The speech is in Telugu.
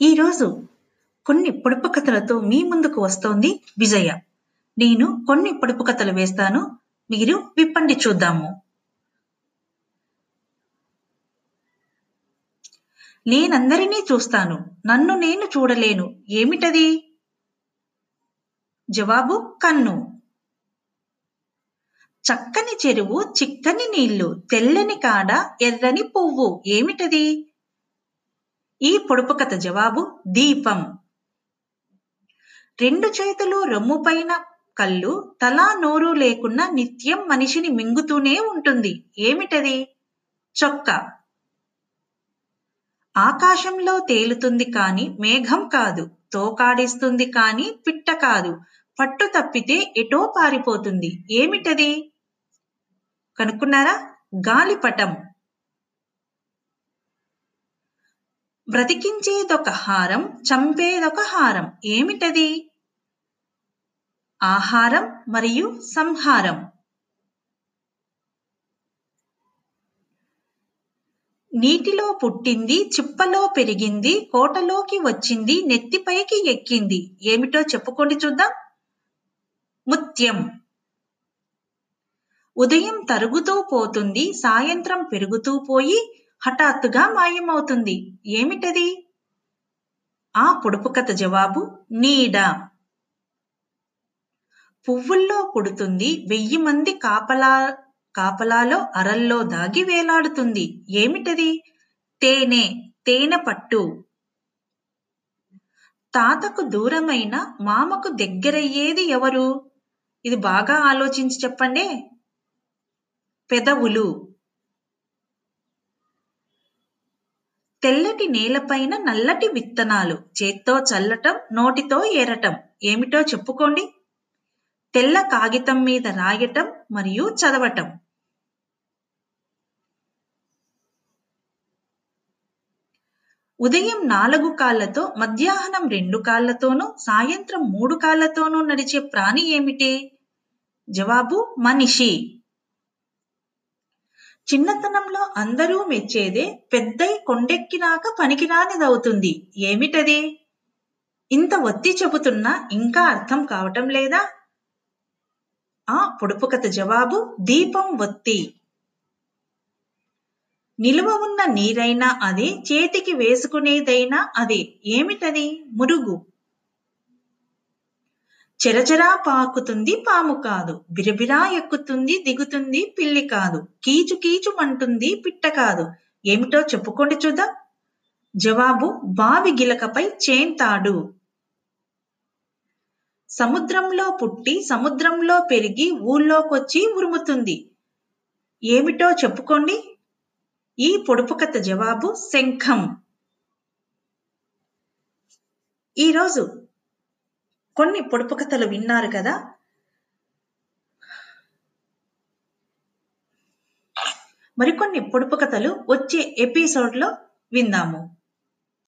ఈరోజు కొన్ని పొడుపు కథలతో మీ ముందుకు వస్తోంది విజయ. నేను కొన్ని పొడుపు కథలు వేస్తాను మీరు విప్పండి చూద్దాము. నేనందరినీ చూస్తాను నన్ను నేను చూడలేను ఏమిటది? జవాబు కన్ను. చక్కని చెరువు చిక్కని నీళ్ళు తెల్లని కాడ ఎర్రని పువ్వు ఏమిటది? ఈ పొడుపు కథ జవాబు దీపం. రెండు చేతులు రొమ్ముపైన కళ్ళు తలా నోరు లేకుండా నిత్యం మనిషిని మింగుతూనే ఉంటుంది. ఏమిటది? చొక్క. ఆకాశంలో తేలుతుంది కాని మేఘం కాదు. తోకాడిస్తుంది కాని పిట్ట కాదు. పట్టు తప్పితే ఎటో పారిపోతుంది. ఏమిటది? కనుక్కున్నారా? గాలిపటం. బ్రతికించేదొక హారం చంపేదొక హారం. ఏమిటది? ఆహారం మరియు సంహారం. నీటిలో పుట్టింది చిప్పలో పెరిగింది కోటలోకి వచ్చింది నెత్తిపైకి ఎక్కింది. ఏమిటో చెప్పుకోండి చూద్దాం. ముత్యం. ఉదయం తరుగుతూ పోతుంది సాయంత్రం పెరుగుతూ పోయి హఠాత్తుగా మాయమవుతుంది. ఏమిటది? ఆ పొడుపు కథ జవాబు నీడ. పువ్వుల్లో పుడుతుంది వెయ్యి మంది కాపలా కాపలాలో అరల్లో దాగి వేలాడుతుంది. ఏమిటది? తేనె తేనె పట్టు. తాతకు దూరమైన మామకు దగ్గరయ్యేది ఎవరు? ఇది బాగా ఆలోచించి చెప్పండి. పెదవులు. తెల్లటి నేలపైన నల్లటి విత్తనాలు చేత్తో చల్లటం నోటితో ఏరటం. ఏమిటో చెప్పుకోండి. తెల్ల కాగితం మీద రాయటం మరియు చదవటం. ఉదయం నాలుగు కాళ్ళతో మధ్యాహ్నం రెండు కాళ్ళతోనూ సాయంత్రం మూడు కాళ్ళతోనూ నడిచే ప్రాణి ఏమిటి? జవాబు మనిషి. చిన్నతనంలో అందరూ మెచ్చేదే పెద్దై కొండెక్కినాక పనికిరానిదవుతుంది. ఏమిటది? ఇంత ఒత్తి చెబుతున్నా ఇంకా అర్థం కావటం లేదా? ఆ పొడుపు కథ జవాబు దీపం ఒత్తి. నిలువ ఉన్న నీరైనా అదే చేతికి వేసుకునేదైనా అదే. ఏమిటది? మురుగు. చెరచరా పాకుతుంది పాము కాదు. బిరబిరా ఎక్కుతుంది దిగుతుంది పిల్లి కాదు. కీచు కీచు అంటుంది పిట్ట కాదు. ఏమిటో చెప్పుకోండి చూద్దాం. జవాబు బావి గిలకపై చేంతాడు సముద్రంలో పుట్టి సముద్రంలో పెరిగి ఊళ్ళోకొచ్చి ఉరుముతుంది. ఏమిటో చెప్పుకోండి. ఈ పొడుపు కథ జవాబు శంఖం. ఈరోజు కొన్ని పొడుపు కథలు విన్నారు కదా? మరికొన్ని పొడుపు కథలు వచ్చే ఎపిసోడ్లో విందాము.